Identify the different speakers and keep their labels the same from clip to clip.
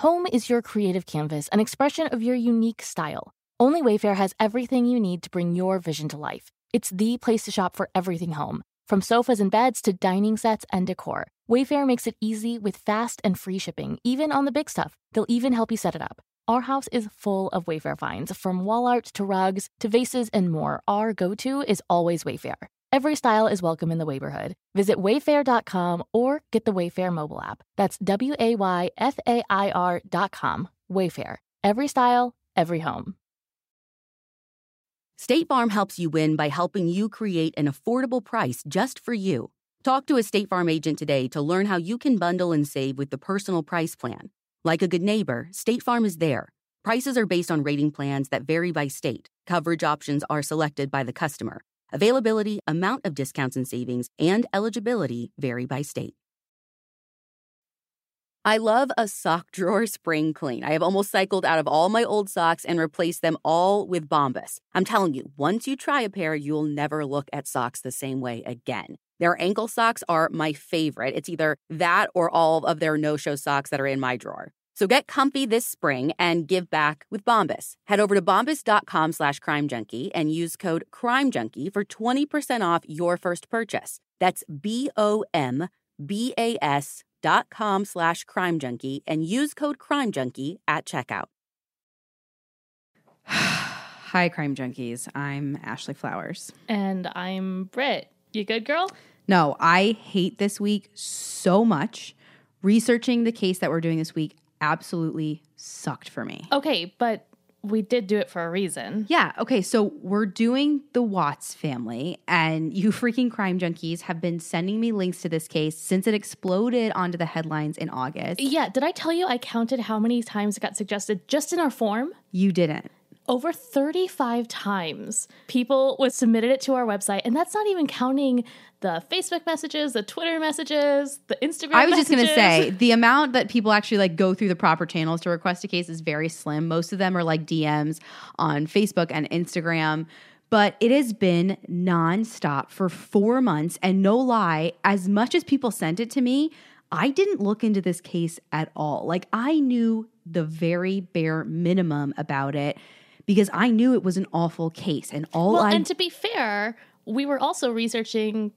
Speaker 1: Home is your creative canvas, an expression of your unique style. Only Wayfair has everything you need to bring your vision to life. It's the place to shop for everything home, from sofas and beds to dining sets and decor. Wayfair makes it easy with fast and free shipping, even on the big stuff. They'll even help you set it up. Our house is full of Wayfair finds, from wall art to rugs to vases and more. Our go to is always Wayfair. Every style is welcome in the neighborhood. Visit wayfair.com or get the Wayfair mobile app. That's W A Y F A I R.com. Wayfair. Every style, every home.
Speaker 2: State Farm helps you win by helping you create an affordable price just for you. Talk to a State Farm agent today to learn how you can bundle and save with the personal price plan. Like a good neighbor, State Farm is there. Prices are based on rating plans that vary by state. Coverage options are selected by the customer. Availability, amount of discounts and savings, and eligibility vary by state. I love a sock drawer spring clean. I have almost cycled out of all my old socks and replaced them all with Bombas. I'm telling you, once you try a pair, you'll never look at socks the same way again. Their ankle socks are my favorite. It's either that or all of their no show socks that are in my drawer. So get comfy this spring and give back with Bombas. Head over to bombas.com slash crime junkie and use code crime junkie for 20% off your first purchase. That's B O M B A S dot com slash crime junkie and use code crime junkie at checkout.
Speaker 3: Hi, crime junkies. I'm Ashley Flowers.
Speaker 1: And I'm Britt. You good, girl?
Speaker 3: No, I hate this week so much. Researching the case that we're doing this week absolutely sucked for me.
Speaker 1: Okay, but we did do it for a reason.
Speaker 3: Yeah. Okay. So we're doing the Watts family, and you freaking crime junkies have been sending me links to this case since it exploded onto the headlines in August.
Speaker 1: Yeah. Did I tell you I counted how many times it got suggested just in our form?
Speaker 3: You didn't.
Speaker 1: Over 35 times people was submitted it to our website, and that's not even counting the Facebook messages, the Twitter messages, the Instagram.
Speaker 3: I was
Speaker 1: messages.
Speaker 3: just going to say the amount that people actually like go through the proper channels to request a case is very slim. Most of them are like DMs on Facebook and Instagram. But it has been nonstop for four months. And no lie, as much as people sent it to me, I didn't look into this case at all. Like I knew the very bare minimum about it because I knew it was an awful case. And all
Speaker 1: well,
Speaker 3: I.
Speaker 1: and to be fair, we were also researching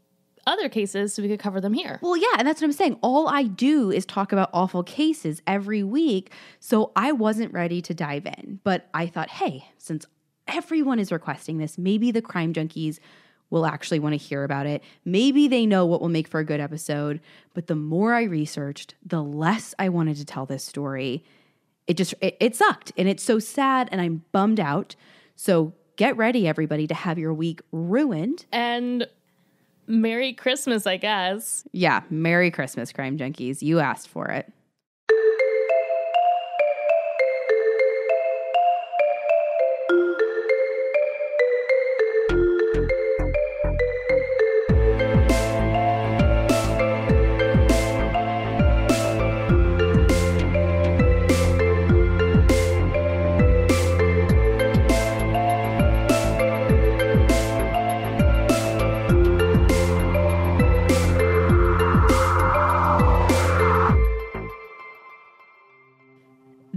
Speaker 1: other cases so we could cover them here.
Speaker 3: Well, yeah, and that's what I'm saying. All I do is talk about awful cases every week. So I wasn't ready to dive in. But I thought, hey, since everyone is requesting this, maybe the crime junkies will actually want to hear about it. Maybe they know what will make for a good episode. But the more I researched, the less I wanted to tell this story. It just it, it sucked and it's so sad and I'm bummed out. So get ready everybody to have your week ruined.
Speaker 1: And Merry Christmas, I guess.
Speaker 3: Yeah, Merry Christmas, crime junkies. You asked for it.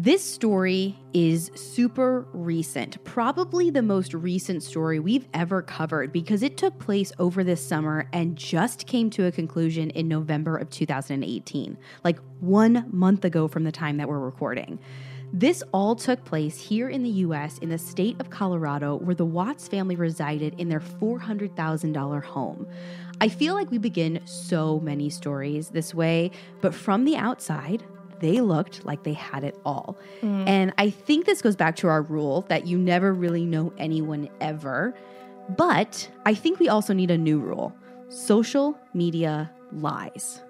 Speaker 3: This story is super recent, probably the most recent story we've ever covered because it took place over this summer and just came to a conclusion in November of 2018, like one month ago from the time that we're recording. This all took place here in the US in the state of Colorado, where the Watts family resided in their $400,000 home. I feel like we begin so many stories this way, but from the outside, they looked like they had it all. Mm. And I think this goes back to our rule that you never really know anyone ever. But I think we also need a new rule social media lies.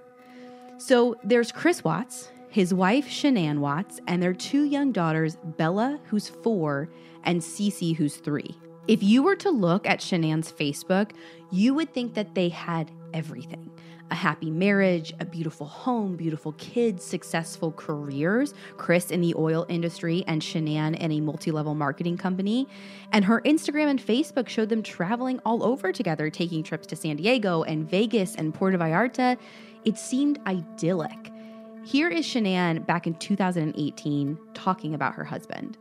Speaker 3: So there's Chris Watts, his wife Shanann Watts, and their two young daughters, Bella, who's four, and Cece, who's three. If you were to look at Shanann's Facebook, you would think that they had everything a happy marriage, a beautiful home, beautiful kids, successful careers. Chris in the oil industry and Shanann in a multi level marketing company. And her Instagram and Facebook showed them traveling all over together, taking trips to San Diego and Vegas and Puerto Vallarta. It seemed idyllic. Here is Shanann back in 2018 talking about her husband.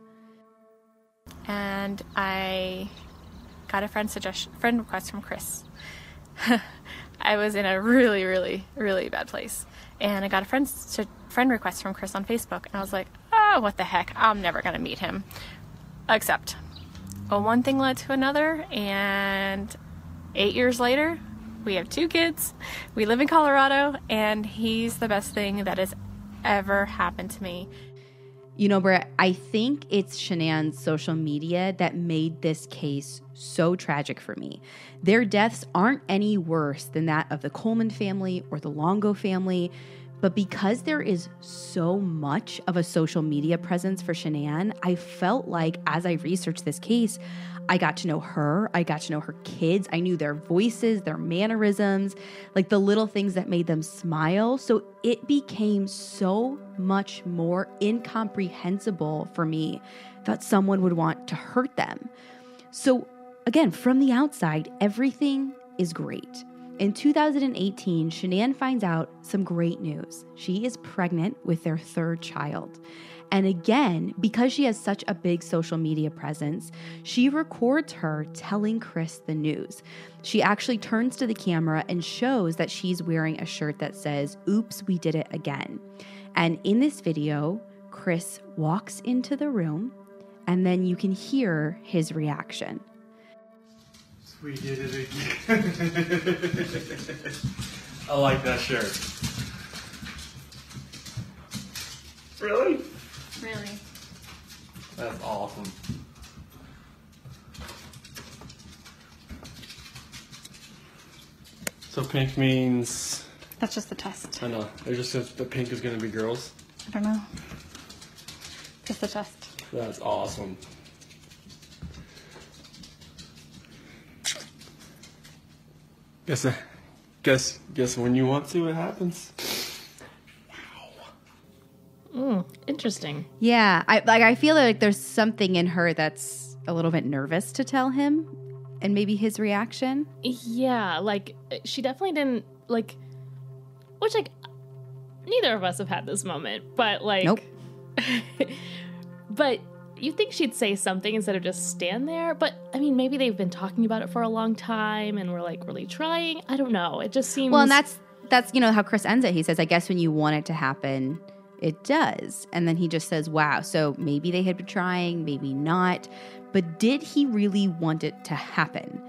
Speaker 4: And I got a friend suggestion, friend request from Chris. I was in a really, really, really bad place. And I got a friend, friend request from Chris on Facebook, and I was like, oh, what the heck? I'm never going to meet him. Except, well, one thing led to another, and eight years later, we have two kids. We live in Colorado, and he's the best thing that has ever happened to me.
Speaker 3: You know, Britt, I think it's Shanann's social media that made this case so tragic for me. Their deaths aren't any worse than that of the Coleman family or the Longo family. But because there is so much of a social media presence for Shanann, I felt like as I researched this case, I got to know her. I got to know her kids. I knew their voices, their mannerisms, like the little things that made them smile. So it became so much more incomprehensible for me that someone would want to hurt them. So, again, from the outside, everything is great. In 2018, Shanann finds out some great news. She is pregnant with their third child. And again, because she has such a big social media presence, she records her telling Chris the news. She actually turns to the camera and shows that she's wearing a shirt that says, Oops, we did it again. And in this video, Chris walks into the room and then you can hear his reaction.
Speaker 5: We did it again. I like that shirt. Really?
Speaker 4: Really?
Speaker 5: That's awesome. So pink means.
Speaker 4: That's just the test.
Speaker 5: I know. It just says the pink is going to be girls.
Speaker 4: I don't know. Just the test.
Speaker 5: That's awesome. Guess, guess, guess when you want to, it happens. Wow.
Speaker 1: Mm, interesting.
Speaker 3: Yeah, I like. I feel like there's something in her that's a little bit nervous to tell him, and maybe his reaction.
Speaker 1: Yeah, like she definitely didn't like. Which like, neither of us have had this moment, but like,
Speaker 3: nope.
Speaker 1: but you think she'd say something instead of just stand there. But I mean, maybe they've been talking about it for a long time, and we're like really trying. I don't know. It just seems
Speaker 3: well, and that's that's you know how Chris ends it. He says, "I guess when you want it to happen." it does. And then he just says, wow, so maybe they had been trying, maybe not. But did he really want it to happen?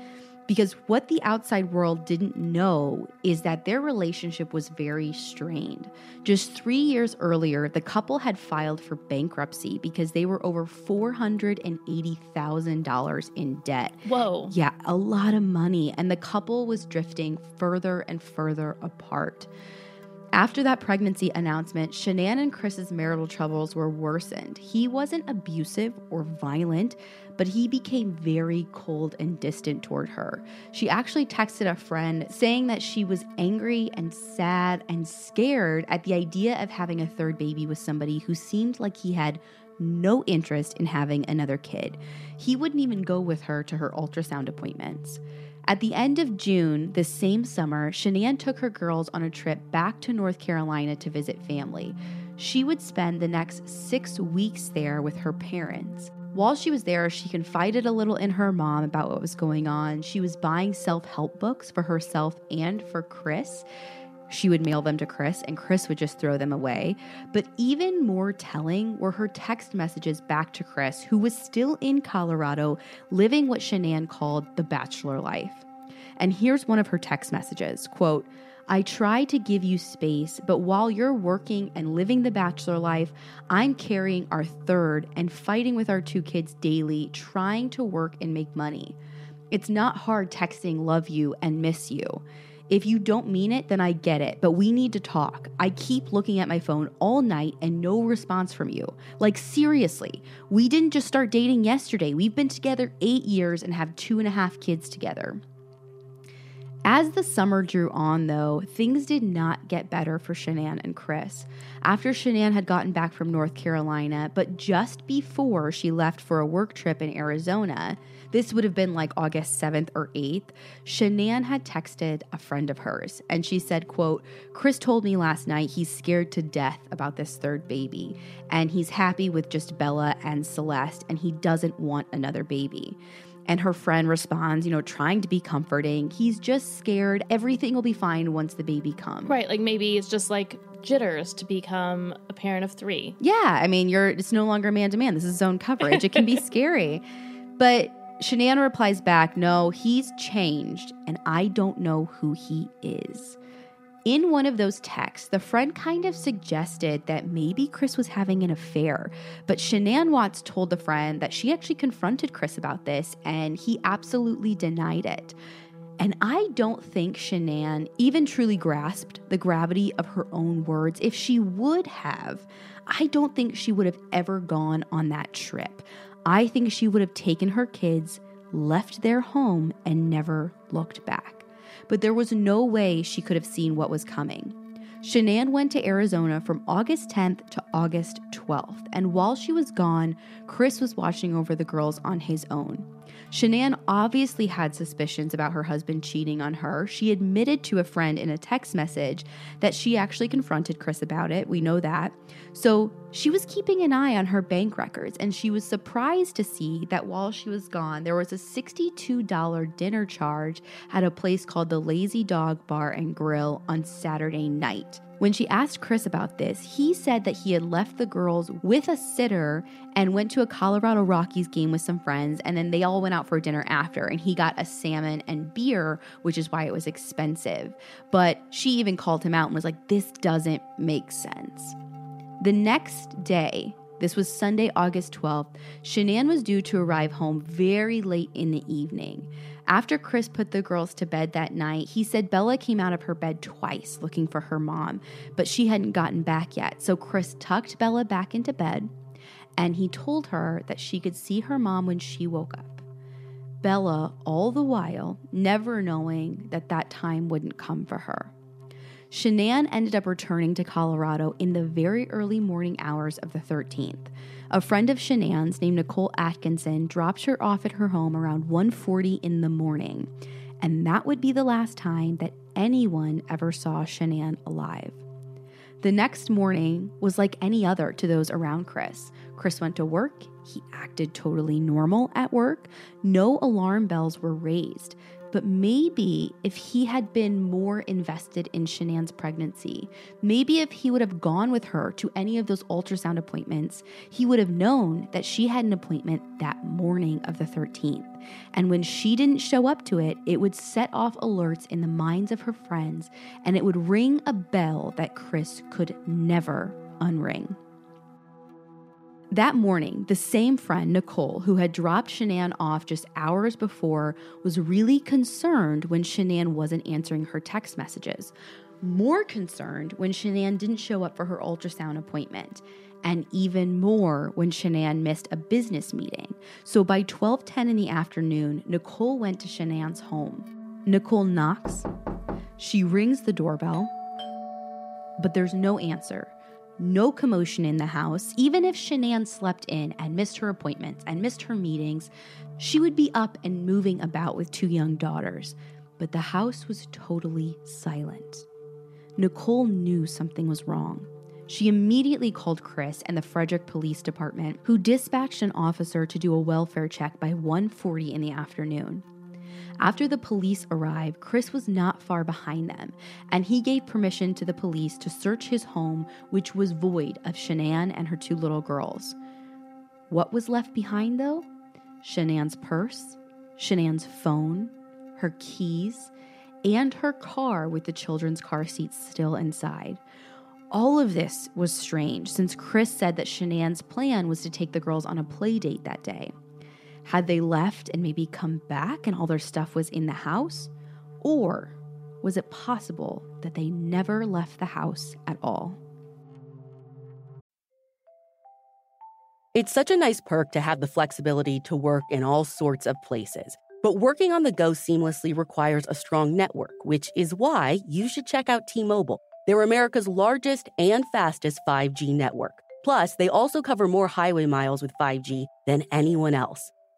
Speaker 3: Because what the outside world didn't know is that their relationship was very strained. Just three years earlier, the couple had filed for bankruptcy because they were over $480,000 in debt.
Speaker 1: Whoa.
Speaker 3: Yeah, a lot of money. And the couple was drifting further and further apart. After that pregnancy announcement, Shanann and Chris's marital troubles were worsened. He wasn't abusive or violent, but he became very cold and distant toward her. She actually texted a friend saying that she was angry and sad and scared at the idea of having a third baby with somebody who seemed like he had no interest in having another kid. He wouldn't even go with her to her ultrasound appointments. At the end of June, the same summer, Shanann took her girls on a trip back to North Carolina to visit family. She would spend the next six weeks there with her parents. While she was there, she confided a little in her mom about what was going on. She was buying self help books for herself and for Chris. she would mail them to Chris and Chris would just throw them away. But even more telling were her text messages back to Chris, who was still in Colorado living what Shanann called the bachelor life. And here's one of her text messages quote, I try to give you space, but while you're working and living the bachelor life, I'm carrying our third and fighting with our two kids daily, trying to work and make money. It's not hard texting love you and miss you. If you don't mean it, then I get it, but we need to talk. I keep looking at my phone all night and no response from you. Like, seriously, we didn't just start dating yesterday. We've been together eight years and have two and a half kids together. As the summer drew on, though, things did not get better for Shanann and Chris. After Shanann had gotten back from North Carolina, but just before she left for a work trip in Arizona, this would have been like August 7th or 8th, Shanann had texted a friend of hers and she said, quote, Chris told me last night he's scared to death about this third baby and he's happy with just Bella and Celeste and he doesn't want another baby. And her friend responds, you know, trying to be comforting. He's just scared. Everything will be fine once the baby comes.
Speaker 1: Right. Like maybe it's just like jitters to become a parent of three.
Speaker 3: Yeah. I mean, you're, it's no longer man to man. This is zone coverage. It can be scary. But Shanann replies back, no, he's changed and I don't know who he is. In one of those texts, the friend kind of suggested that maybe Chris was having an affair, but Shanann Watts told the friend that she actually confronted Chris about this and he absolutely denied it. And I don't think Shanann even truly grasped the gravity of her own words. If she would have, I don't think she would have ever gone on that trip. I think she would have taken her kids, left their home, and never looked back but there was no way she could have seen what was coming. Shanann went to Arizona from August 10th to August 12th, and while she was gone, Chris was watching over the girls on his own. Shanann obviously had suspicions about her husband cheating on her. She admitted to a friend in a text message that she actually confronted Chris about it. We know that. So she was keeping an eye on her bank records, and she was surprised to see that while she was gone, there was a $62 dinner charge at a place called the Lazy Dog Bar and Grill on Saturday night. When she asked Chris about this, he said that he had left the girls with a sitter and went to a Colorado Rockies game with some friends, and then they all went out for dinner after, and he got a salmon and beer, which is why it was expensive. But she even called him out and was like, This doesn't make sense. The next day, this was Sunday, August 12th, Shanann was due to arrive home very late in the evening. After Chris put the girls to bed that night, he said Bella came out of her bed twice looking for her mom, but she hadn't gotten back yet. So Chris tucked Bella back into bed and he told her that she could see her mom when she woke up. Bella, all the while, never knowing that that time wouldn't come for her. Shanann ended up returning to Colorado in the very early morning hours of the 13th. A friend of Shanann's named Nicole Atkinson dropped her off at her home around 1:40 in the morning, and that would be the last time that anyone ever saw Shanann alive. The next morning was like any other to those around Chris. Chris went to work. He acted totally normal at work. No alarm bells were raised. But maybe if he had been more invested in Shanann's pregnancy, maybe if he would have gone with her to any of those ultrasound appointments, he would have known that she had an appointment that morning of the 13th. And when she didn't show up to it, it would set off alerts in the minds of her friends and it would ring a bell that Chris could never unring. That morning, the same friend, Nicole, who had dropped Shanann off just hours before, was really concerned when Shanann wasn't answering her text messages. More concerned when Shanann didn't show up for her ultrasound appointment. And even more when Shanann missed a business meeting. So by 12:10 in the afternoon, Nicole went to Shanann's home. Nicole knocks. She rings the doorbell, but there's no answer no commotion in the house. Even if Shanann slept in and missed her appointments and missed her meetings, she would be up and moving about with two young daughters. But the house was totally silent. Nicole knew something was wrong. She immediately called Chris and the Frederick Police Department, who dispatched an officer to do a welfare check by 1:40 in the afternoon. After the police arrived, Chris was not far behind them, and he gave permission to the police to search his home, which was void of Shanann and her two little girls. What was left behind, though? Shanann's purse, Shanann's phone, her keys, and her car with the children's car seats still inside. All of this was strange since Chris said that Shanann's plan was to take the girls on a play date that day. Had they left and maybe come back and all their stuff was in the house? Or was it possible that they never left the house at all?
Speaker 2: It's such a nice perk to have the flexibility to work in all sorts of places. But working on the go seamlessly requires a strong network, which is why you should check out T Mobile. They're America's largest and fastest 5G network. Plus, they also cover more highway miles with 5G than anyone else.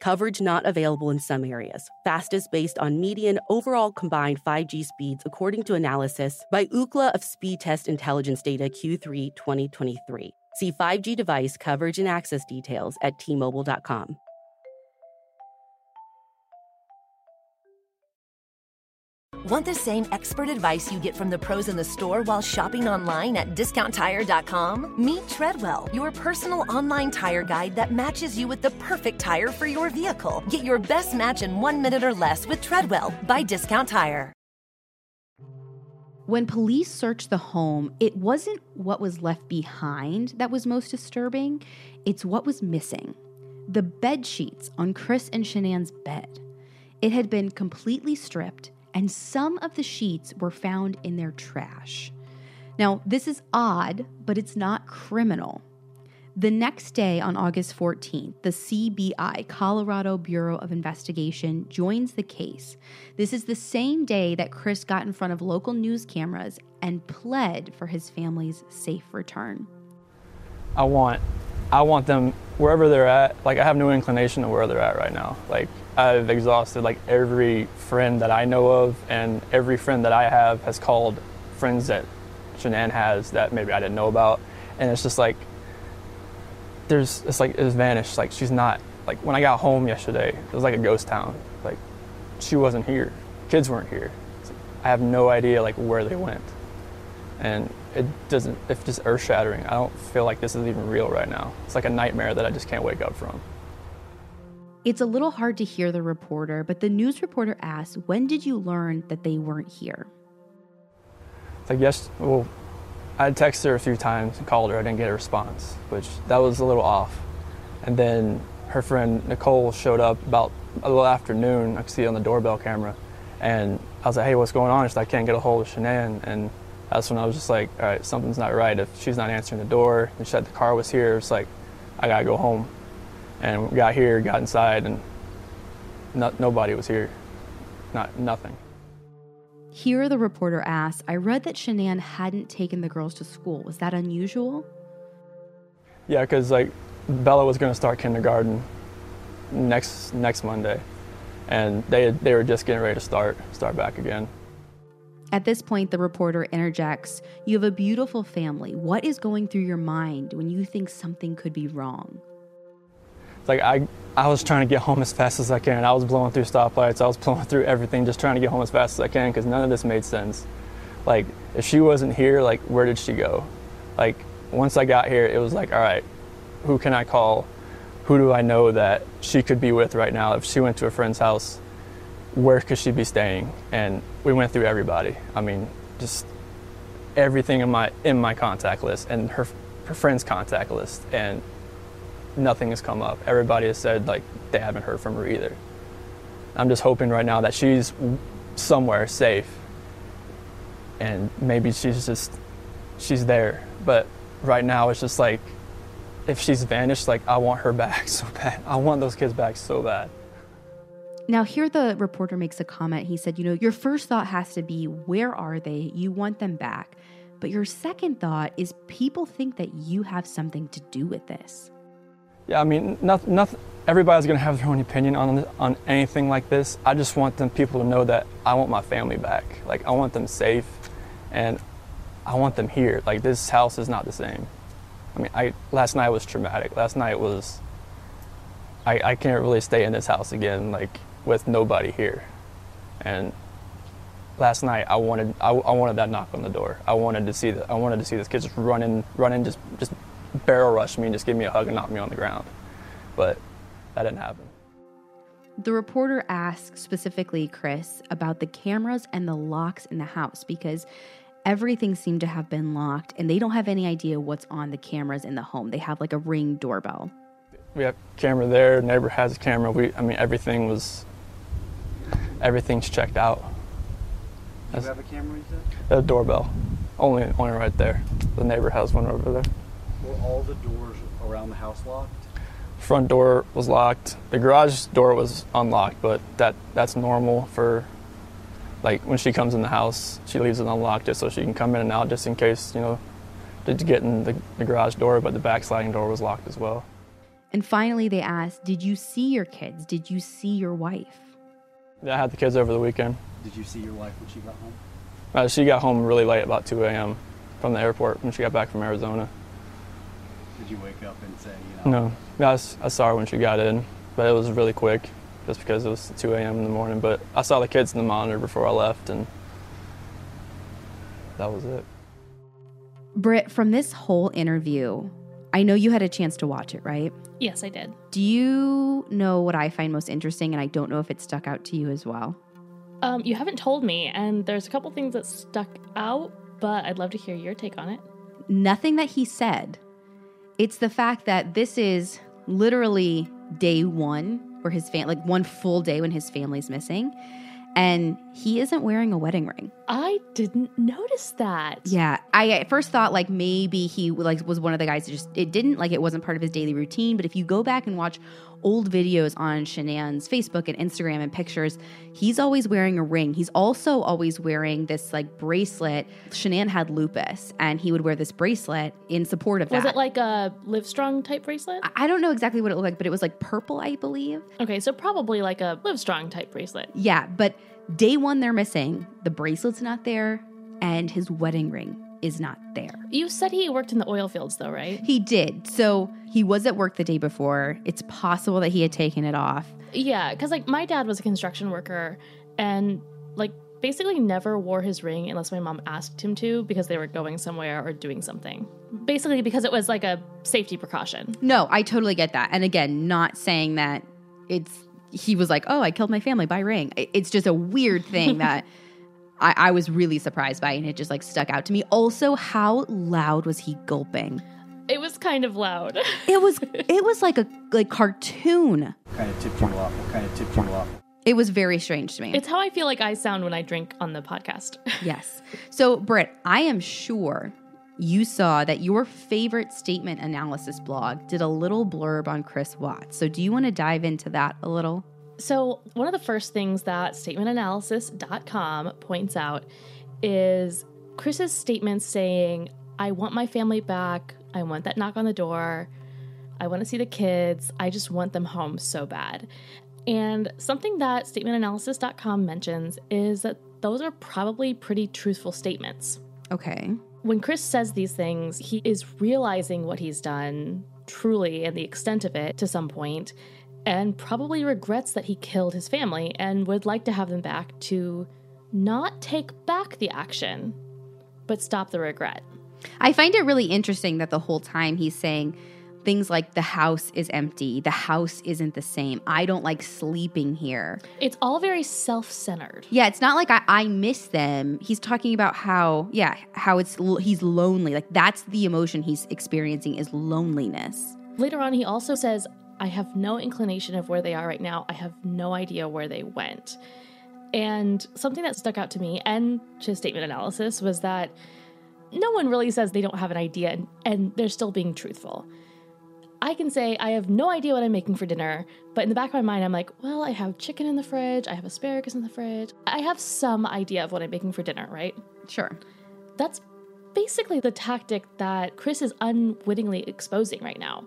Speaker 2: Coverage not available in some areas. Fastest based on median overall combined 5G speeds, according to analysis by Ookla of Speedtest Intelligence Data Q3 2023. See 5G device coverage and access details at tmobile.com.
Speaker 6: Want the same expert advice you get from the pros in the store while shopping online at discounttire.com? Meet Treadwell, your personal online tire guide that matches you with the perfect tire for your vehicle. Get your best match in one minute or less with Treadwell by Discount Tire.
Speaker 3: When police searched the home, it wasn't what was left behind that was most disturbing, it's what was missing. The bed sheets on Chris and Shanann's bed. It had been completely stripped and some of the sheets were found in their trash. Now, this is odd, but it's not criminal. The next day, on August 14th, the CBI, Colorado Bureau of Investigation, joins the case. This is the same day that Chris got in front of local news cameras and pled for his family's safe return.
Speaker 7: I want I want them wherever they're at. Like I have no inclination of where they're at right now. Like I've exhausted like every friend that I know of, and every friend that I have has called friends that Shanann has that maybe I didn't know about, and it's just like there's it's like it's vanished. Like she's not like when I got home yesterday, it was like a ghost town. Like she wasn't here, kids weren't here. I have no idea like where they went, and it doesn't. It's just earth shattering. I don't feel like this is even real right now. It's like a nightmare that I just can't wake up from.
Speaker 3: It's a little hard to hear the reporter, but the news reporter asks, When did you learn that they weren't here?
Speaker 7: Like, yes, well, I texted her a few times and called her. I didn't get a response, which that was a little off. And then her friend Nicole showed up about a little afternoon. I could see it on the doorbell camera. And I was like, hey, what's going on? She's like, I can't get a hold of Shanann. And that's when I was just like, all right, something's not right. If she's not answering the door and she said the car was here, it's like, I gotta go home. And got here, got inside, and no, nobody was here. Not nothing.
Speaker 3: Here, the reporter asks, I read that Shanann hadn't taken the girls to school. Was that unusual?
Speaker 7: Yeah, because like Bella was going to start kindergarten next next Monday, and they they were just getting ready to start start back again.
Speaker 3: At this point, the reporter interjects, You have a beautiful family. What is going through your mind when you think something could be wrong?
Speaker 7: Like I, I was trying to get home as fast as I can. I was blowing through stoplights. I was blowing through everything, just trying to get home as fast as I can because none of this made sense. Like if she wasn't here, like where did she go? Like once I got here, it was like, all right, who can I call? Who do I know that she could be with right now? If she went to a friend's house, where could she be staying? And we went through everybody. I mean, just everything in my in my contact list and her her friend's contact list and nothing has come up. Everybody has said like they haven't heard from her either. I'm just hoping right now that she's somewhere safe and maybe she's just she's there. But right now it's just like if she's vanished, like I want her back so bad. I want those kids back so bad.
Speaker 3: Now, here the reporter makes a comment. He said, You know, your first thought has to be, Where are they? You want them back. But your second thought is, People think that you have something to do with this.
Speaker 7: Yeah, I mean, nothing, nothing, everybody's gonna have their own opinion on, on anything like this. I just want them people to know that I want my family back. Like, I want them safe and I want them here. Like, this house is not the same. I mean, I, last night was traumatic. Last night was, I, I can't really stay in this house again. Like, with nobody here. And last night I wanted I, I, wanted that knock on the door. I wanted to see that I wanted to see this kid just running running just just barrel rush me and just give me a hug and knock me on the ground. But that didn't happen.
Speaker 3: The reporter asked specifically Chris about the cameras and the locks in the house because everything seemed to have been locked and they don't have any idea what's on the cameras in the home. They have like a ring doorbell.
Speaker 7: We have camera there, neighbor has a camera. We I mean everything was everything's checked out.
Speaker 8: You have a camera, you said?
Speaker 7: The doorbell. Only, only right there. The neighbor has one over there.
Speaker 8: Were all the doors around the house locked?
Speaker 7: Front door was locked. The garage door was unlocked, but that that's normal for like when she comes in the house, she leaves it unlocked just so she can come in and out just in case, you know, to get in the, the garage door, but the back sliding door was locked as well.
Speaker 3: And finally they asked, Did you see your kids? Did you see your wife?
Speaker 7: Yeah, I had the kids over the weekend.
Speaker 8: Did you see your wife when she got home?
Speaker 7: Uh, she got home really late, about 2 a.m. from the airport when she got back from Arizona.
Speaker 8: Did you wake up and say, you know?
Speaker 7: No, yeah, I, I saw her when she got in, but it was really quick just because it was 2 a.m. in the morning. But I saw the kids in the monitor before I left, and that was it.
Speaker 3: Britt, from this whole interview, I know you had a chance to watch it, right?
Speaker 4: Yes, I did.
Speaker 3: Do you know what I find most interesting? And I don't know if it stuck out to you as well.
Speaker 1: Um, you haven't told me, and there's a couple things that stuck out, but I'd love to hear your take on it.
Speaker 3: Nothing that he said. It's the fact that this is literally day one where his family, like one full day when his family's missing. And he isn't wearing a wedding ring.
Speaker 1: I didn't notice that.
Speaker 3: Yeah, I at first thought like maybe he like was one of the guys that just it didn't like it wasn't part of his daily routine. But if you go back and watch old videos on Shanann's Facebook and Instagram and pictures, he's always wearing a ring. He's also always wearing this like bracelet. Shanann had lupus, and he would wear this bracelet in support of
Speaker 1: Was
Speaker 3: that.
Speaker 1: Was it like a Livestrong type bracelet?
Speaker 3: I- I don't know exactly what it looked like, but it was like purple, I believe.
Speaker 1: Okay, so probably like a Livestrong type bracelet.
Speaker 3: Yeah, but day one they're missing. The bracelet's not there, and his wedding ring is not there.
Speaker 1: You said he worked in the oil fields though, right?
Speaker 3: He did. So he was at work the day before. It's possible that he had taken it off.
Speaker 1: Yeah, because like my dad was a construction worker and like basically never wore his ring unless my mom asked him to because they were going somewhere or doing something. Basically, because it was like a safety precaution.
Speaker 3: No, I totally get that. And again, not saying that it's he was like, "Oh, I killed my family by ring." It's just a weird thing that I, I was really surprised by, and it just like stuck out to me. Also, how loud was he gulping?
Speaker 1: It was kind of loud.
Speaker 3: It was it was like a like cartoon.
Speaker 8: Kind of tipped you off. What kind of tipped you off?
Speaker 3: It was very strange to me.
Speaker 1: it's how I feel like I sound when I drink on the podcast.
Speaker 3: Yes. So, Britt, I am sure you saw that your favorite statement analysis blog did a little blurb on Chris Watts. So, do you want to dive into that a little?
Speaker 1: So, one of the first things that statementanalysis.com points out is Chris's statement saying, I want my family back. I want that knock on the door. I want to see the kids. I just want them home so bad. And something that statementanalysis.com mentions is that those are probably pretty truthful statements.
Speaker 3: Okay.
Speaker 1: When Chris says these things, he is realizing what he's done truly and the extent of it to some point, and probably regrets that he killed his family and would like to have them back to not take back the action, but stop the regret.
Speaker 3: I find it really interesting that the whole time he's saying things like the house is empty, the house isn't the same, I don't like sleeping here.
Speaker 1: It's all very self centered.
Speaker 3: Yeah, it's not like I, I miss them. He's talking about how, yeah, how it's he's lonely. Like that's the emotion he's experiencing is loneliness.
Speaker 1: Later on, he also says, I have no inclination of where they are right now. I have no idea where they went. And something that stuck out to me and to statement analysis was that no one really says they don't have an idea and, and they're still being truthful. I can say I have no idea what I'm making for dinner, but in the back of my mind, I'm like, well, I have chicken in the fridge, I have asparagus in the fridge. I have some idea of what I'm making for dinner, right?
Speaker 3: Sure.
Speaker 1: That's basically the tactic that Chris is unwittingly exposing right now.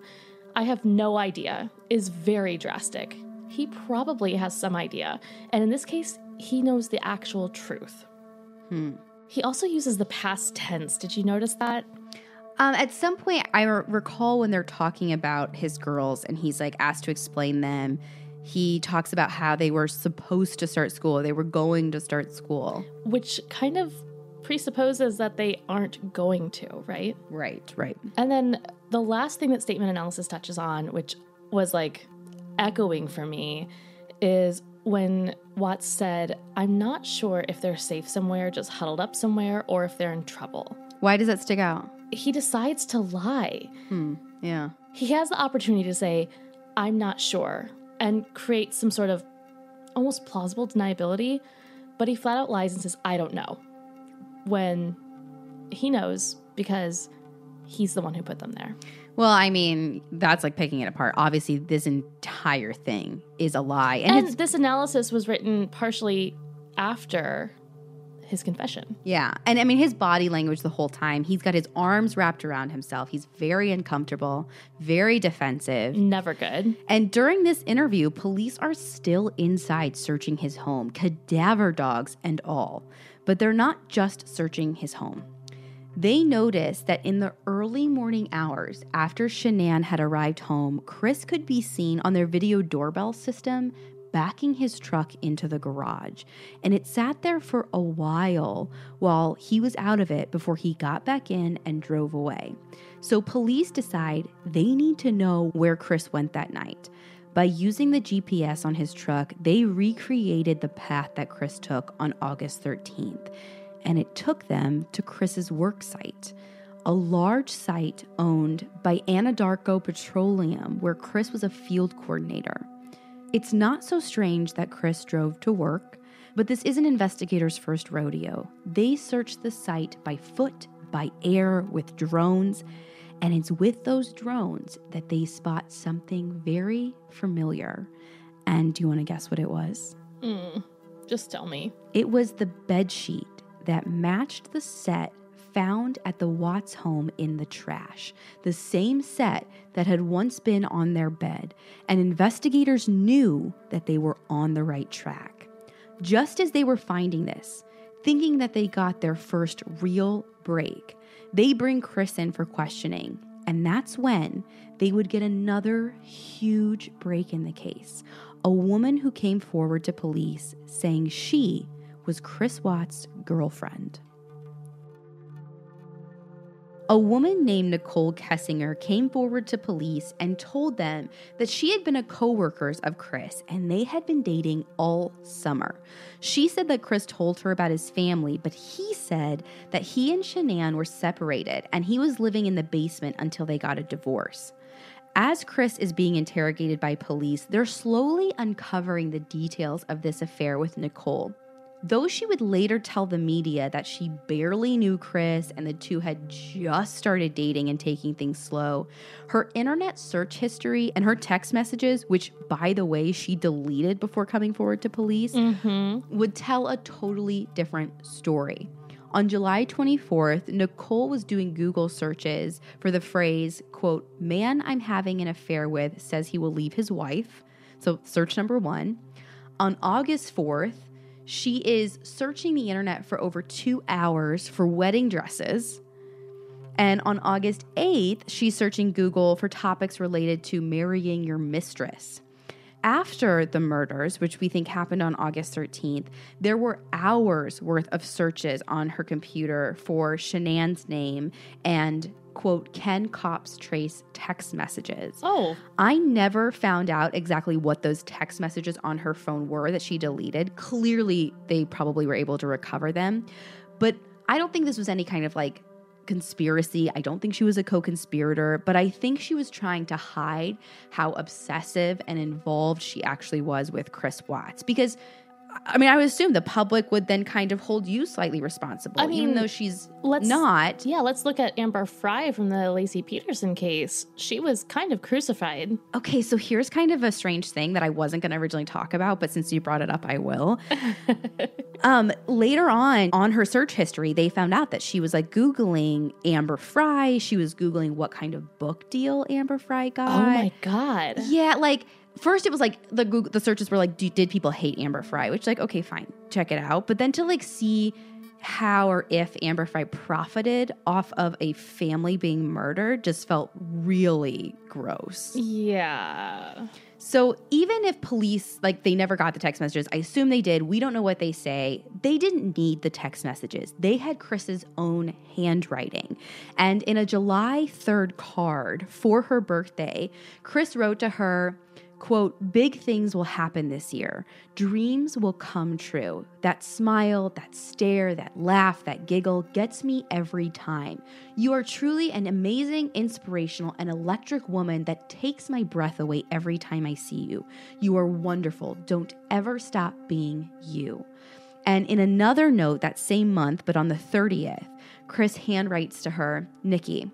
Speaker 1: I have no idea is very drastic. He probably has some idea, and in this case, he knows the actual truth.
Speaker 3: Hmm.
Speaker 1: He also uses the past tense. Did you notice that?
Speaker 3: Um, at some point, I recall when they're talking about his girls and he's like asked to explain them. He talks about how they were supposed to start school, they were going to start school.
Speaker 1: Which kind of presupposes that they aren't going to, right?
Speaker 3: Right, right.
Speaker 1: And then the last thing that statement analysis touches on, which was like echoing for me, is when Watts said, I'm not sure if they're safe somewhere, just huddled up somewhere, or if they're in trouble.
Speaker 3: Why does that stick out?
Speaker 1: He decides to lie.
Speaker 3: Hmm, yeah.
Speaker 1: He has the opportunity to say, I'm not sure, and create some sort of almost plausible deniability, but he flat out lies and says, I don't know. When he knows because he's the one who put them there.
Speaker 3: Well, I mean, that's like picking it apart. Obviously, this entire thing is a lie. And,
Speaker 1: And this analysis was written partially after his confession.
Speaker 3: yeah. And I mean, his body language the whole time, he's got his arms wrapped around himself. He's very uncomfortable, very defensive.
Speaker 1: Never good.
Speaker 3: And during this interview, police are still inside searching his home, cadaver dogs and all. But they're not just searching his home. They notice that in the early morning hours after Shanann had arrived home, Chris could be seen on their video doorbell system backing his truck into the garage. And it sat there for a while while he was out of it before he got back in and drove away. So police decide they need to know where Chris went that night. By using the GPS on his truck, they recreated the path that Chris took on August 13th, and it took them to Chris's work site, a large site owned by Anadarko Petroleum, where Chris was a field coordinator. It's not so strange that Chris drove to work, but this isn't investigators' first rodeo. They searched the site by foot, by air, with drones, and it's with those drones that they spot something very familiar. And do you want to guess what it was?
Speaker 1: Mm, just tell me.
Speaker 3: It was the bed sheet that matched the set found at the Watts home in the trash, the same set that had once been on their bed, and investigators knew that they were on the right track. Just as they were finding this, thinking that they got their first real break, they bring Chris in for questioning, and that's when they would get another huge break in the case. A woman who came forward to police saying she was Chris Watts' girlfriend. A woman named Nichol Kessinger came forward to police and told them that she had been a co-workers of Chris and they had been dating all summer. She said that Chris told her about his family, but he said that he and Shanann were separated and he was living in the basement until they got a divorce. As Chris is being interrogated by police, they're slowly uncovering the details of this affair with Nichol. Though she would later tell the media that she barely knew Chris and the two had just started dating and taking things slow, her internet search history and her text messages, which by the way she deleted before coming forward to police, mm-hmm. would tell a totally different story. On July 24th, Nichol was doing Google searches for the phrase, quote, man I'm having an affair with says he will leave his wife. So search number one. On August 4th, she is searching the internet for over two hours for wedding dresses. And on August 8th, she's searching Google for topics related to marrying your mistress. After the murders, which we think happened on August 13th, there were hours worth of searches on her computer for Shanann's name and, quote, can Cops Trace text messages.
Speaker 1: Oh,
Speaker 3: I never found out exactly what those text messages on her phone were that she deleted. Clearly, they probably were able to recover them. But I don't think this was any kind of like conspiracy. I don't think she was a co conspirator, but I think she was trying to hide how obsessive and involved she actually was with Chris Watts. Because I mean, I would assume the public would then kind of hold you slightly responsible,
Speaker 1: I mean,
Speaker 3: even though she's
Speaker 1: let's-
Speaker 3: not.
Speaker 1: Yeah, let's look at Amber Frey from the Laci Peterson case. She was kind of crucified.
Speaker 3: Okay, so here's kind of a strange thing that I wasn't going to originally talk about, but since you brought it up, I will. um, later on, on her search history, they found out that she was like Googling Amber Frey. She was Googling what kind of book deal Amber Frey got.
Speaker 1: oh my god.
Speaker 3: Yeah, like first it was like the Google, the searches were like, do, did people hate Amber Frey? Which like, okay, fine, check it out. But then to like see how or if Amber Frey profited off of a family being murdered just felt really gross.
Speaker 1: Yeah.
Speaker 3: So even if police like they never got the text messages, I assume they did. We don't know what they say. They didn't need the text messages. They had Chris's own handwriting. And in a July 3rd card for her birthday, Chris wrote to her, quote, big things will happen this year. Dreams will come true. That smile, that stare, that laugh, that giggle gets me every time. You are truly an amazing, inspirational, and electric woman that takes my breath away every time I see you. You are wonderful. Don't ever stop being you. And in another note that same month, but on the 30th, Chris handwrites to her, Nikki,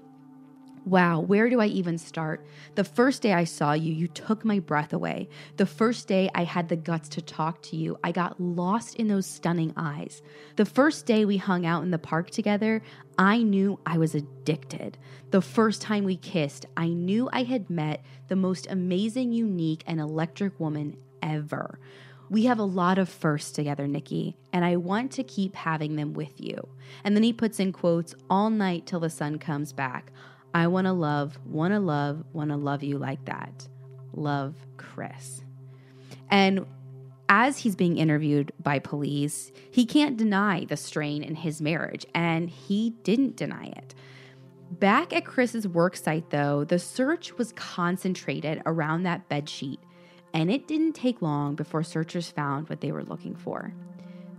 Speaker 3: Wow, where do I even start? The first day I saw you, you took my breath away. The first day I had the guts to talk to you, I got lost in those stunning eyes. The first day we hung out in the park together, I knew I was addicted. The first time we kissed, I knew I had met the most amazing, unique, and electric woman ever. We have a lot of firsts together, Nikki, and I want to keep having them with you. And then he puts in quotes all night till the sun comes back. I want to love, want to love, want to love you like that. Love, Chris. And as he's being interviewed by police, he can't deny the strain in his marriage, and he didn't deny it. Back at Chris's work site, though, the search was concentrated around that bed sheet, and it didn't take long before searchers found what they were looking for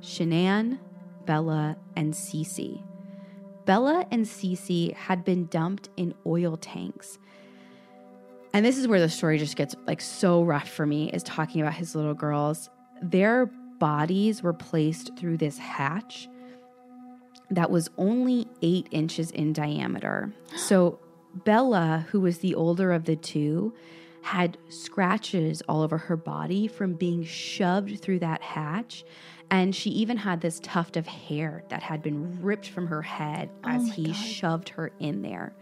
Speaker 3: Shanann, Bella, and Cece. Bella and Cece had been dumped in oil tanks. And this is where the story just gets like so rough for me is talking about his little girls. Their bodies were placed through this hatch that was only eight inches in diameter. So Bella, who was the older of the two, had scratches all over her body from being shoved through that hatch. And she even had this tuft of hair that had been ripped from her head oh as he shoved her in there.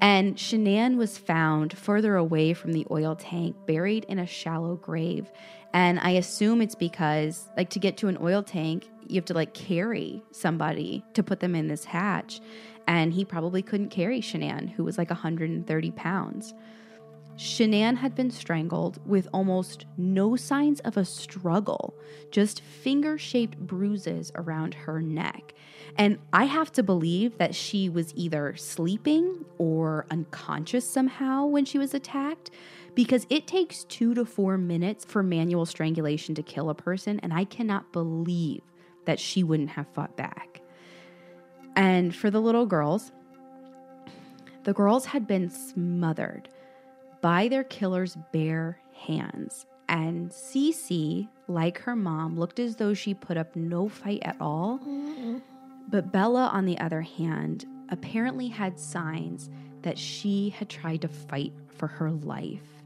Speaker 3: And Shanann was found further away from the oil tank, buried in a shallow grave. And I assume it's because, like, to get to an oil tank, you have to, like, carry somebody to put them in this hatch. And he probably couldn't carry Shanann, who was like 130 pounds. Shanann had been strangled with almost no signs of a struggle, just finger shaped bruises around her neck. And I have to believe that she was either sleeping or unconscious somehow when she was attacked, because it takes two to four minutes for manual strangulation to kill a person, and I cannot believe that she wouldn't have fought back. And for the little girls, the girls had been smothered by their killer's bare hands. And Cece, like her mom, looked as though she put up no fight at all. But Bella, on the other hand, apparently had signs that she had tried to fight for her life.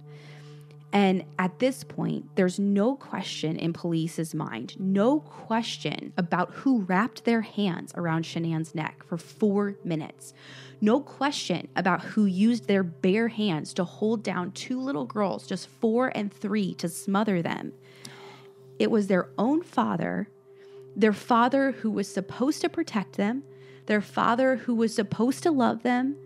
Speaker 3: And at this point, there's no question in police's mind, no question about who wrapped their hands around Shanann's neck for four minutes. No question about who used their bare hands to hold down two little girls, just four and three, to smother them. It was their own father, their father who was supposed to protect them, their father who was supposed to love them,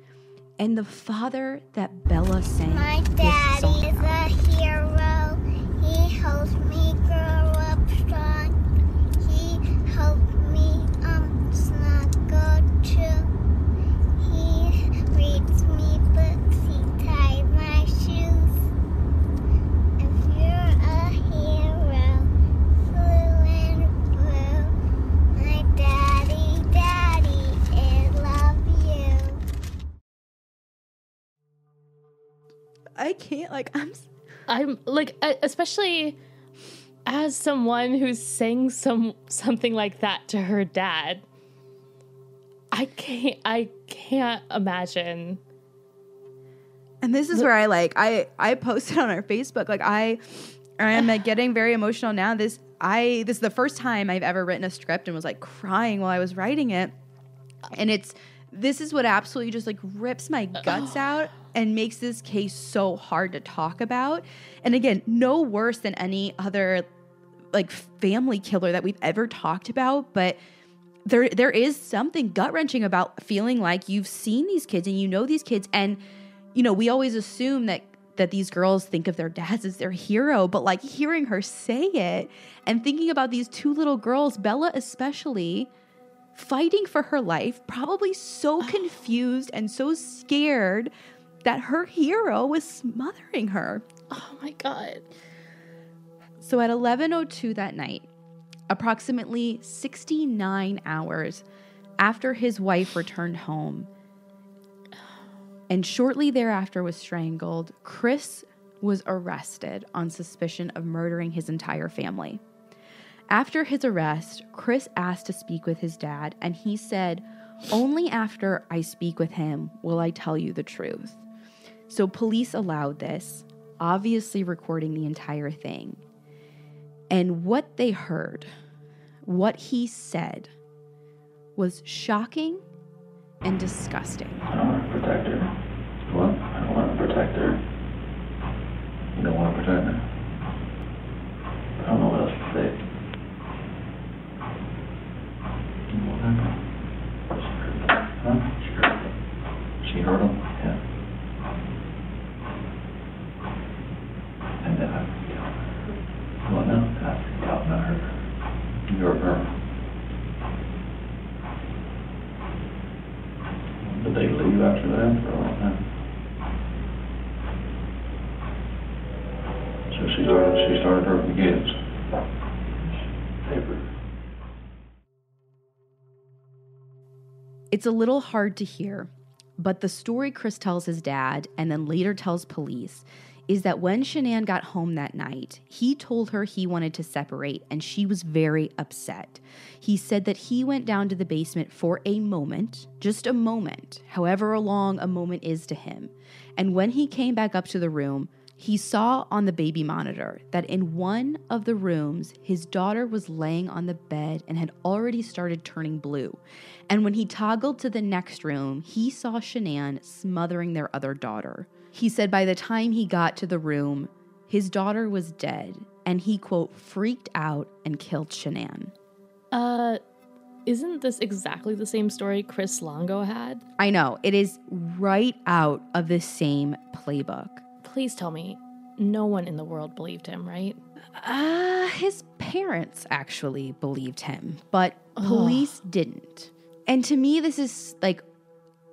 Speaker 3: and the father that Bella sang.
Speaker 9: My daddy
Speaker 3: song
Speaker 9: is
Speaker 3: about.
Speaker 9: a hero. He helps me grow up strong. He helped me um snuggle too. He reads me books. He ties my shoes. If you're a hero, blue and blue, my daddy, daddy, I love you.
Speaker 3: I can't, like, I'm. s-
Speaker 1: I'm like, especially as someone who's saying some something like that to her dad, I can't I can't imagine.
Speaker 3: And this is where I like I I posted on our Facebook like I I am like getting very emotional now. This I this is the first time I've ever written a script and was like crying while I was writing it. And it's this is what absolutely just like rips my uh, guts oh. out and makes this case so hard to talk about. And again, no worse than any other like family killer that we've ever talked about, but there there is something gut-wrenching about feeling like you've seen these kids and you know these kids and you know, we always assume that that these girls think of their dads as their hero, but like hearing her say it and thinking about these two little girls, Bella especially, fighting for her life, probably so confused and so scared that her hero was smothering her.
Speaker 1: Oh my god.
Speaker 3: So at 11:02 that night, approximately 69 hours after his wife returned home, and shortly thereafter was strangled, Chris was arrested on suspicion of murdering his entire family. After his arrest, Chris asked to speak with his dad, and he said, Only after I speak with him will I tell you the truth. So police allowed this, obviously recording the entire thing. And what they heard, what he said, was shocking and disgusting.
Speaker 10: I don't want to protect her. What? I don't want to protect her. You don't want to protect her? I don't know what else to say. What happened? Huh? She hurt him. She hurt him? Yeah. And then I got her. What now? I got not her. You hurt her. Did they leave after that for a long time? So she started, she started hurting the kids. Paper.
Speaker 3: It's a little hard to hear, but the story Chris tells his dad and then later tells police is that when Shanann got home that night, he told her he wanted to separate and she was very upset. He said that he went down to the basement for a moment, just a moment, however long a moment is to him. And when he came back up to the room, he saw on the baby monitor that in one of the rooms, his daughter was laying on the bed and had already started turning blue. And when he toggled to the next room, he saw Shanann smothering their other daughter. He said by the time he got to the room, his daughter was dead, and he, quote, freaked out and killed Shanann.
Speaker 1: Uh, isn't this exactly the same story Chris Longo had?
Speaker 3: I know, it is right out of the same playbook.
Speaker 1: Please tell me, no one in the world believed him, right?
Speaker 3: Uh, his parents actually believed him, but police didn't. And to me, this is like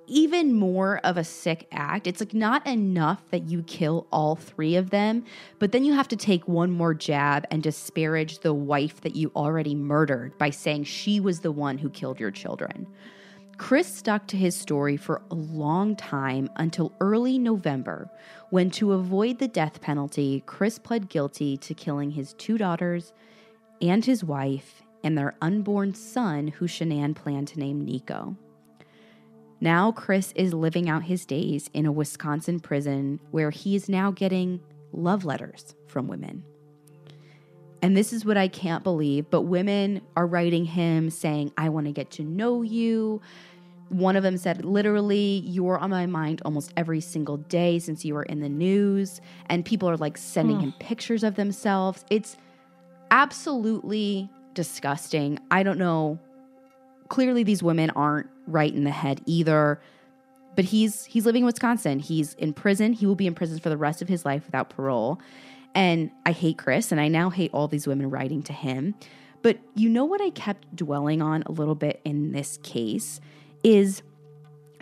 Speaker 3: even more of a sick act. It's like not enough that you kill all three of them, but then you have to take one more jab and disparage the wife that you already murdered by saying she was the one who killed your children. Chris stuck to his story for a long time until early November, when, to avoid the death penalty, Chris pled guilty to killing his two daughters and his wife and their unborn son, who Shanann planned to name Nico. Now, Chris is living out his days in a Wisconsin prison where he is now getting love letters from women. And this is what I can't believe, but women are writing him saying, I want to get to know you. One of them said, literally, you're on my mind almost every single day since you were in the news. And people are like sending him pictures of themselves. It's absolutely disgusting. I don't know. Clearly, these women aren't right in the head either. But he's he's living in Wisconsin. He's in prison. He will be in prison for the rest of his life without parole. And I hate Chris, and I now hate all these women writing to him. But you know what I kept dwelling on a little bit in this case is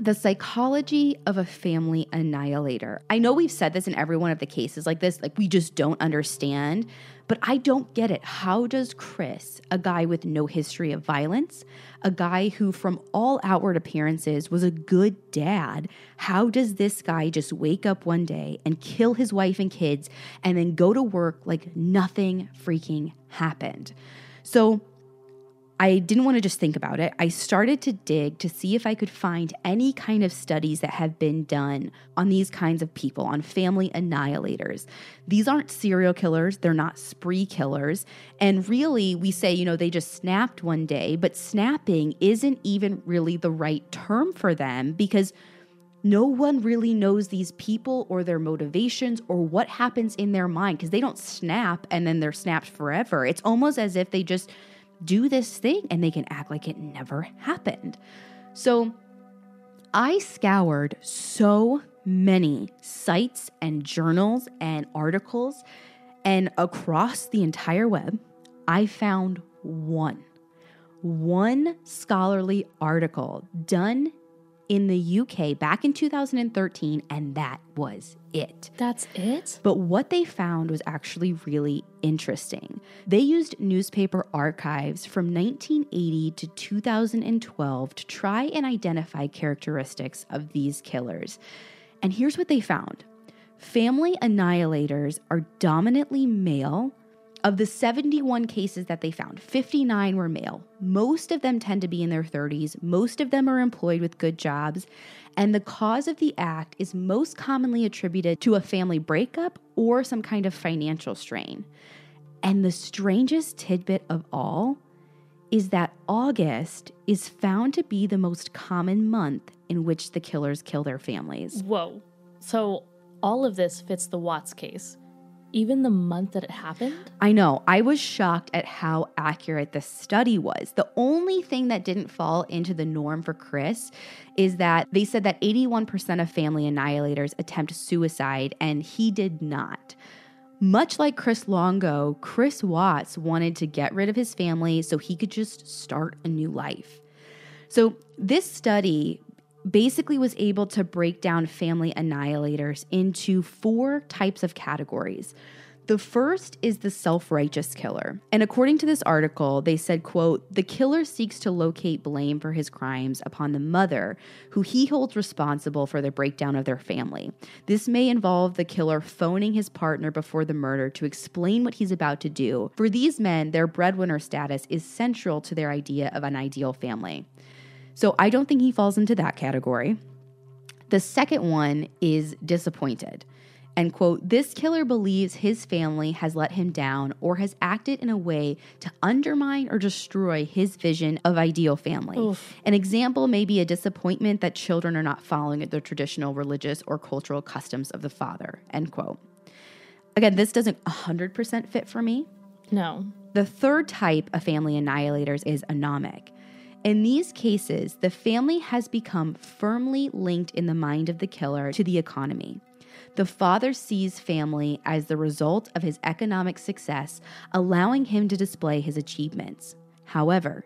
Speaker 3: the psychology of a family annihilator. I know we've said this in every one of the cases like this, like we just don't understand. But I don't get it. How does Chris, a guy with no history of violence, a guy who, from all outward appearances, was a good dad, how does this guy just wake up one day and kill his wife and kids and then go to work like nothing freaking happened? So, I didn't want to just think about it. I started to dig to see if I could find any kind of studies that have been done on these kinds of people, on family annihilators. These aren't serial killers, they're not spree killers. And really, we say, you know, they just snapped one day, but snapping isn't even really the right term for them because no one really knows these people or their motivations or what happens in their mind because they don't snap and then they're snapped forever. It's almost as if they just do this thing and they can act like it never happened. So I scoured so many sites and journals and articles, and across the entire web, I found one. One scholarly article done in the UK back in 2013, and that was it.
Speaker 1: That's it?
Speaker 3: But what they found was actually really interesting. They used newspaper archives from 1980 to 2012 to try and identify characteristics of these killers. And here's what they found family annihilators are dominantly male of the 71 cases that they found, 59 were male. Most of them tend to be in their 30s. Most of them are employed with good jobs. And the cause of the act is most commonly attributed to a family breakup or some kind of financial strain. And the strangest tidbit of all is that August is found to be the most common month in which the killers kill their families.
Speaker 1: Whoa. So all of this fits the Watts case even the month that it happened?
Speaker 3: I know. I was shocked at how accurate the study was. The only thing that didn't fall into the norm for Chris is that they said that 81% of family annihilators attempt suicide, and he did not. Much like Chris Longo, Chris Watts wanted to get rid of his family so he could just start a new life. So, this study basically was able to break down family annihilators into four types of categories. The first is the self-righteous killer. And according to this article, they said, quote, "The killer seeks to locate blame for his crimes upon the mother, who he holds responsible for the breakdown of their family. This may involve the killer phoning his partner before the murder to explain what he's about to do. For these men, their breadwinner status is central to their idea of an ideal family." So I don't think he falls into that category. The second one is disappointed. And quote, this killer believes his family has let him down or has acted in a way to undermine or destroy his vision of ideal family. Oof. An example may be a disappointment that children are not following the traditional religious or cultural customs of the father, end quote. Again, this doesn't 100% fit for me.
Speaker 1: No.
Speaker 3: The third type of family annihilators is anomic. In these cases, the family has become firmly linked in the mind of the killer to the economy. The father sees family as the result of his economic success, allowing him to display his achievements. However,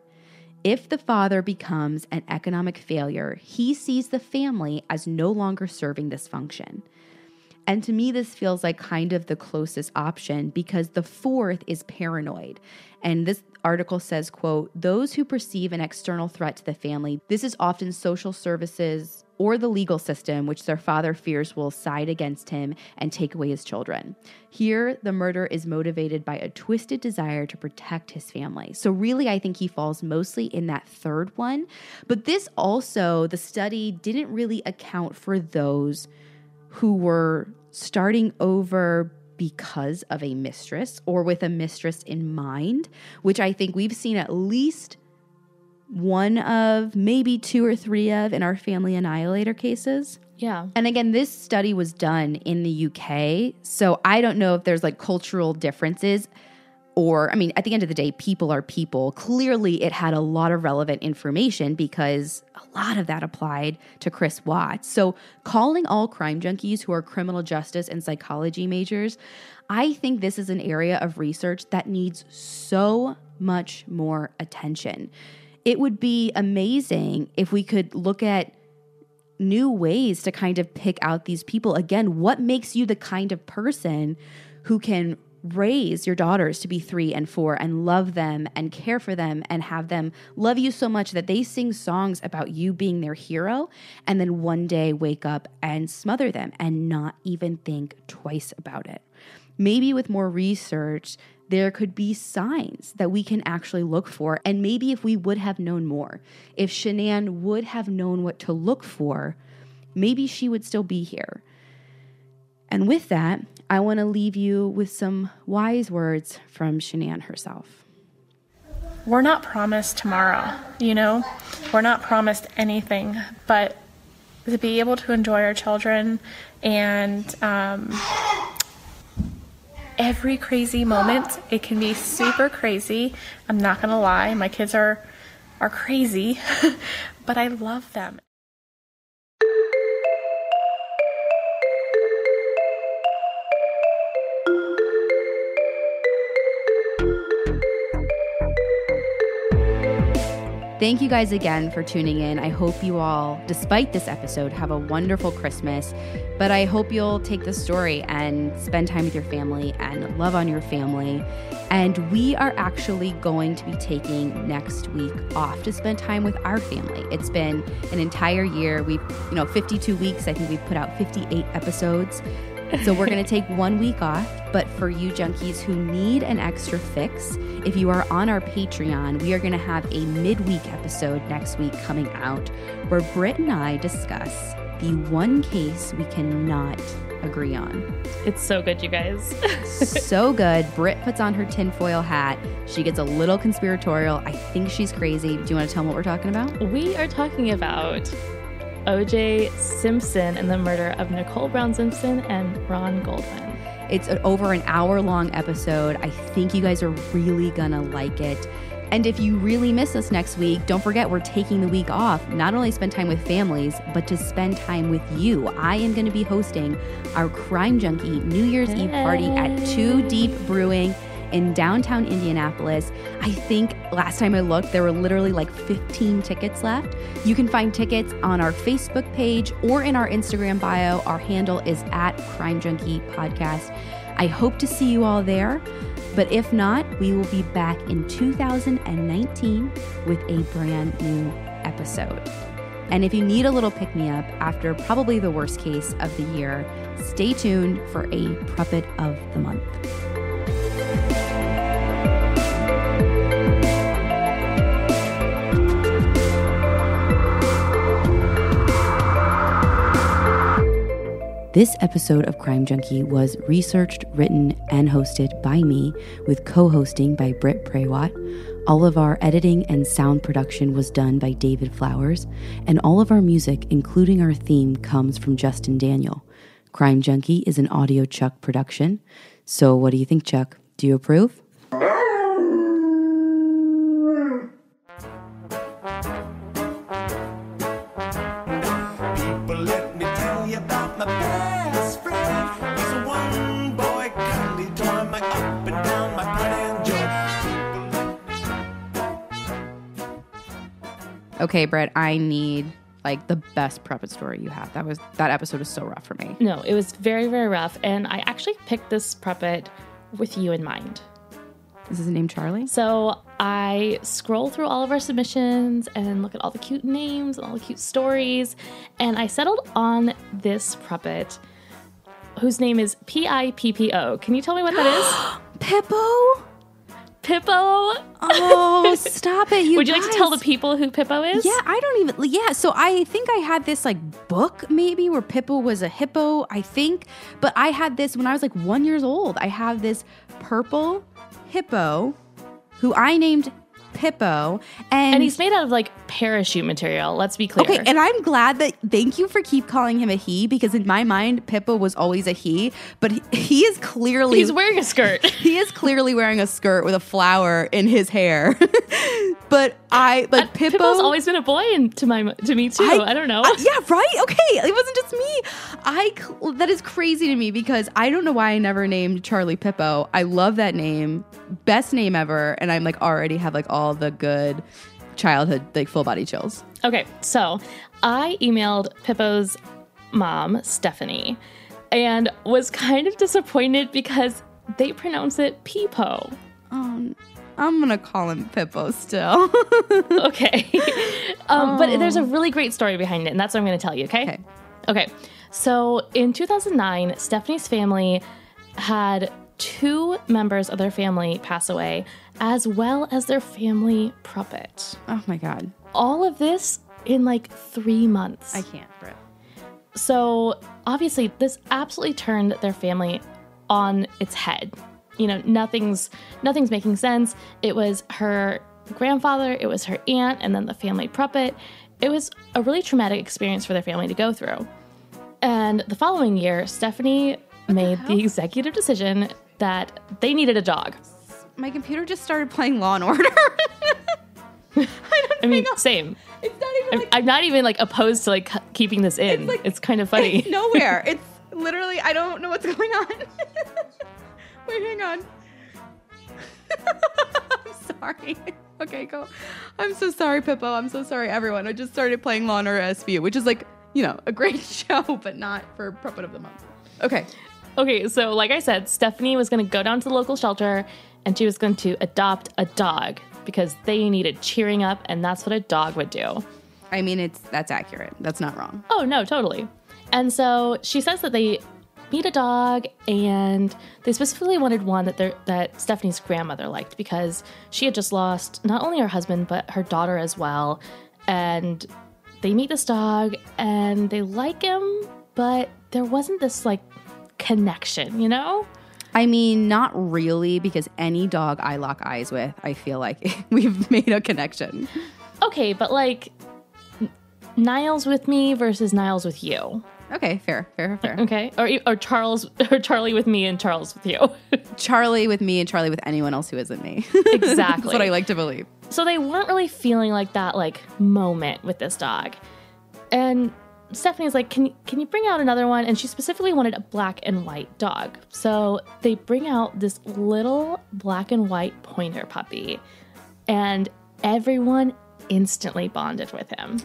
Speaker 3: if the father becomes an economic failure, he sees the family as no longer serving this function. And to me, this feels like kind of the closest option because the fourth is paranoid. And this article says, quote, those who perceive an external threat to the family, this is often social services or the legal system, which their father fears will side against him and take away his children. Here, the murder is motivated by a twisted desire to protect his family. So, really, I think he falls mostly in that third one. But this also, the study didn't really account for those who were starting over because of a mistress or with a mistress in mind, which I think we've seen at least one of, maybe two or three of in our family annihilator cases.
Speaker 1: Yeah.
Speaker 3: And again, this study was done in the UK. So I don't know if there's like cultural differences or I mean, at the end of the day, people are people. Clearly, it had a lot of relevant information because a lot of that applied to Chris Watts. So, calling all crime junkies who are criminal justice and psychology majors, I think this is an area of research that needs so much more attention. It would be amazing if we could look at new ways to kind of pick out these people. Again, what makes you the kind of person who can raise your daughters to be three and four and love them and care for them and have them love you so much that they sing songs about you being their hero and then one day wake up and smother them and not even think twice about it. Maybe with more research, there could be signs that we can actually look for. And maybe if we would have known more, if Shanann would have known what to look for, maybe she would still be here. And with that, I want to leave you with some wise words from Shanann herself.
Speaker 4: We're not promised tomorrow, you know? We're not promised anything, but to be able to enjoy our children and um, every crazy moment, it can be super crazy. I'm not gonna lie, my kids are are crazy, but I love them.
Speaker 3: Thank you guys again for tuning in. I hope you all, despite this episode, have a wonderful Christmas. But I hope you'll take the story and spend time with your family and love on your family. And we are actually going to be taking next week off to spend time with our family. It's been an entire year. We've, you know, 52 weeks. I think we've put out 58 episodes. So we're going to take one week off. But for you junkies who need an extra fix, if you are on our Patreon, we are going to have a midweek episode next week coming out where Britt and I discuss the one case we cannot agree on.
Speaker 1: It's so good, you guys.
Speaker 3: so good. Britt puts on her tinfoil hat. She gets a little conspiratorial. I think she's crazy. Do you want to tell them what we're talking about?
Speaker 1: We are talking about OJ Simpson and the murder of Nicole Brown Simpson and Ron Goldman.
Speaker 3: It's over an hour long episode. I think you guys are really gonna like it. And if you really miss us next week, don't forget we're taking the week off, not only spend time with families, but to spend time with you. I am going to be hosting our Crime Junkie New Year's Eve party at Two Deep Brewing in downtown Indianapolis. I think last time I looked, there were literally like 15 tickets left. You can find tickets on our Facebook page or in our Instagram bio. Our handle is at Crime Junkie Podcast. I hope to see you all there. But if not, we will be back in 2019 with a brand new episode. And if you need a little pick me up after probably the worst case of the year, stay tuned for a Puppy of the Month. This episode of Crime Junkie was researched, written, and hosted by me, with co hosting by Britt Prawat. All of our editing and sound production was done by David Flowers, and all of our music, including our theme, comes from Justin Daniel. Crime Junkie is an audiochuck production. So, what do you think, Chuck? Do you approve? Okay, Britt, I need like the best Puppet story you have. That was that episode was so rough for me.
Speaker 1: No, it was very, very rough. And I actually picked this puppet with you in mind.
Speaker 3: Is his name Charlie?
Speaker 1: So I scroll through all of our submissions and look at all the cute names and all the cute stories. And I settled on this puppet whose name is P I P P O. Can you tell me what that is?
Speaker 3: Pippo?
Speaker 1: Pippo.
Speaker 3: Oh, stop it. You
Speaker 1: Would you like to tell the people who Pippo is?
Speaker 3: Yeah, I don't even. Yeah, so I think I had this like book maybe where Pippo was a hippo, I think. But I had this when I was like one years old. I have this purple hippo who I named Pippo, and,
Speaker 1: And he's made out of like parachute material, let's be clear.
Speaker 3: Okay, and I'm glad that thank you for keep calling him a he because in my mind Pippo was always a he, but he, he is clearly
Speaker 1: He's wearing a skirt.
Speaker 3: he is clearly wearing a skirt with a flower in his hair. but I but Pippo
Speaker 1: Pippo's always been a boy and to my to me too. I, don't know.
Speaker 3: uh, yeah, right. Okay, it wasn't just me. I that is crazy to me because I don't know why I never named Charlie Pippo. I love that name, best name ever, and I'm like already have like all the good childhood like full body chills.
Speaker 1: Okay, so I emailed Pippo's mom, Stephanie, and was kind of disappointed because they pronounce it Peepo.
Speaker 3: Um, I'm gonna call him Pippo still.
Speaker 1: okay. um, But there's a
Speaker 3: Oh.
Speaker 1: really great story behind it, and that's what I'm to tell you, okay?
Speaker 3: Okay.
Speaker 1: Okay. So in 2009, Stephanie's family had two members of their family pass away, as well as their family puppet.
Speaker 3: oh my god,
Speaker 1: All of this in like three months.
Speaker 3: I can't, Britt.
Speaker 1: So obviously, this absolutely turned their family on its head. You know, nothing's nothing's making sense. It was her grandfather, it was her aunt, and then the family puppet. It was a really traumatic experience for their family to go through. And the following year, Stephanie made the executive decision that they needed a dog.
Speaker 3: My computer just started playing Law and Order.
Speaker 1: I mean, same.
Speaker 3: it's not even
Speaker 1: I'm,
Speaker 3: like
Speaker 1: I'm not even like opposed to like keeping this in. It's,
Speaker 3: like- it's
Speaker 1: kind of funny.
Speaker 3: it's nowhere. It's literally I don't know what's going on. Wait, hang on. I'm sorry. Okay, go. I'm so sorry, Pippo. I'm so sorry, everyone. I just started playing Law and Order SVU, which is like, you know, a great show, but not for Puppy of the Month. Okay.
Speaker 1: Okay, so like I said, Stephanie was going to go down to the local shelter and she was going to adopt a dog because they needed cheering up, and that's what a dog would do.
Speaker 3: I mean, it's that's accurate. That's not wrong.
Speaker 1: Oh, no, totally. And so she says that they meet a dog and they specifically wanted one that their that Stephanie's grandmother liked because she had just lost not only her husband but her daughter as well. And they meet this dog and they like him, but there wasn't this like connection, you know?
Speaker 3: I mean, not really, because any dog I lock eyes with, I feel like we've made a connection.
Speaker 1: Okay, but like Niles with me versus Niles with you.
Speaker 3: Okay, fair, fair, fair.
Speaker 1: Okay, or or Charles or Charlie with me and Charles with you.
Speaker 3: Charlie with me and Charlie with anyone else who isn't me.
Speaker 1: Exactly.
Speaker 3: That's what I like to believe.
Speaker 1: so they weren't really feeling like that like moment with this dog. And Stephanie's like, "Can can you bring out another one?" And she specifically wanted a black and white dog. So they bring out this little black and white pointer puppy, and everyone instantly bonded with him.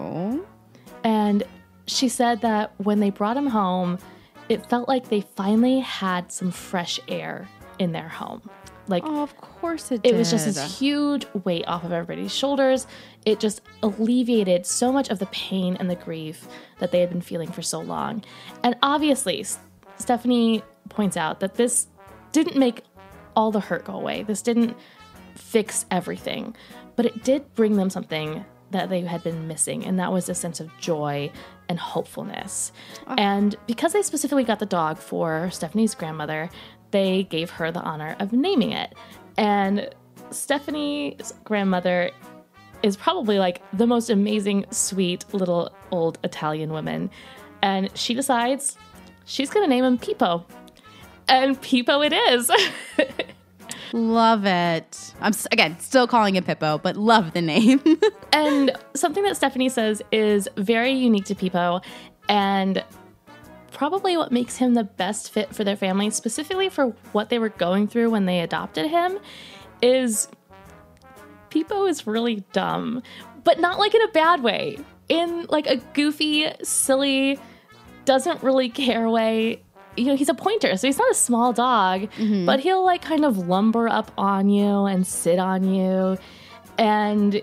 Speaker 3: Oh.
Speaker 1: And she said that when they brought him home, it felt like they finally had some fresh air in their home. Like
Speaker 3: Oh, of course it
Speaker 1: it
Speaker 3: did.
Speaker 1: was just this huge weight off of everybody's shoulders. It just alleviated so much of the pain and the grief that they had been feeling for so long. And obviously, Stephanie points out that this didn't make all the hurt go away. This didn't fix everything, but it did bring them something that they had been missing, and that was a sense of joy and hopefulness. Ah. And because they specifically got the dog for Stephanie's grandmother, they gave her the honor of naming it. And Stephanie's grandmother is probably like the most amazing, sweet little old Italian woman. And she decides she's gonna name him Pipo. And Pipo it is.
Speaker 3: Love it. I'm again still calling it Pippo, but love the name.
Speaker 1: and something that Stephanie says is very unique to Pipo and probably what makes him the best fit for their family, specifically for what they were going through when they adopted him, is Pipo is really dumb, but not like in a bad way. In like a goofy, silly, doesn't really care way. You know, he's a pointer, so he's not a small dog, mm-hmm. but he'll like kind of lumber up on you and sit on you. And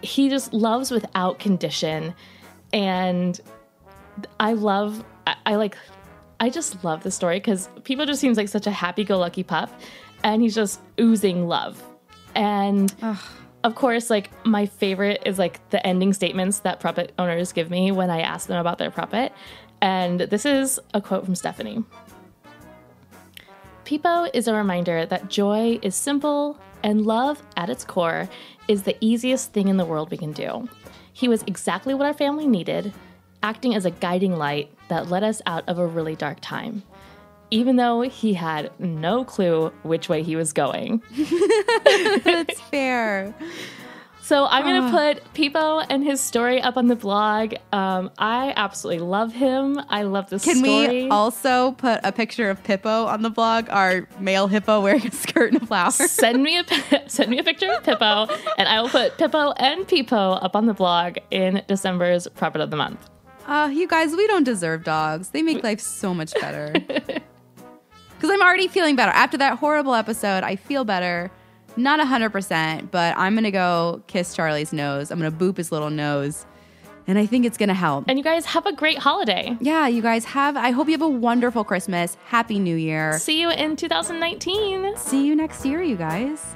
Speaker 1: he just loves without condition. And I love, I, I like, I just love the story because people just seems like such a happy go lucky pup. And he's just oozing love. And of course, like my favorite is like the ending statements that puppet owners give me when I ask them about their puppet. And this is a quote from Stephanie. Peepo is a reminder that joy is simple and love at its core is the easiest thing in the world we can do. He was exactly what our family needed, acting as a guiding light that led us out of a really dark time, even though he had no clue which way he was going.
Speaker 3: That's fair.
Speaker 1: So I'm gonna put Peepo and his story up on the blog. Um, I absolutely love him. I love this story.
Speaker 3: Can
Speaker 1: story.
Speaker 3: we also put a picture of Pippo on the blog? Our male hippo wearing a skirt and a flower.
Speaker 1: send me a send me a picture of Pippo, and I will put Pippo and Peepo up on the blog in December's Puppy of the Month.
Speaker 3: Uh, you guys, we don't deserve dogs. They make life so much better. Because I'm already feeling better. After that horrible episode, I feel better. Not 100%, but I'm going to go kiss Charlie's nose. I'm going to boop his little nose. And I think it's going to help.
Speaker 1: And you guys have a great holiday.
Speaker 3: Yeah, you guys have, I hope you have a wonderful Christmas. Happy New Year.
Speaker 1: See you in 2019.
Speaker 3: See you next year, you guys.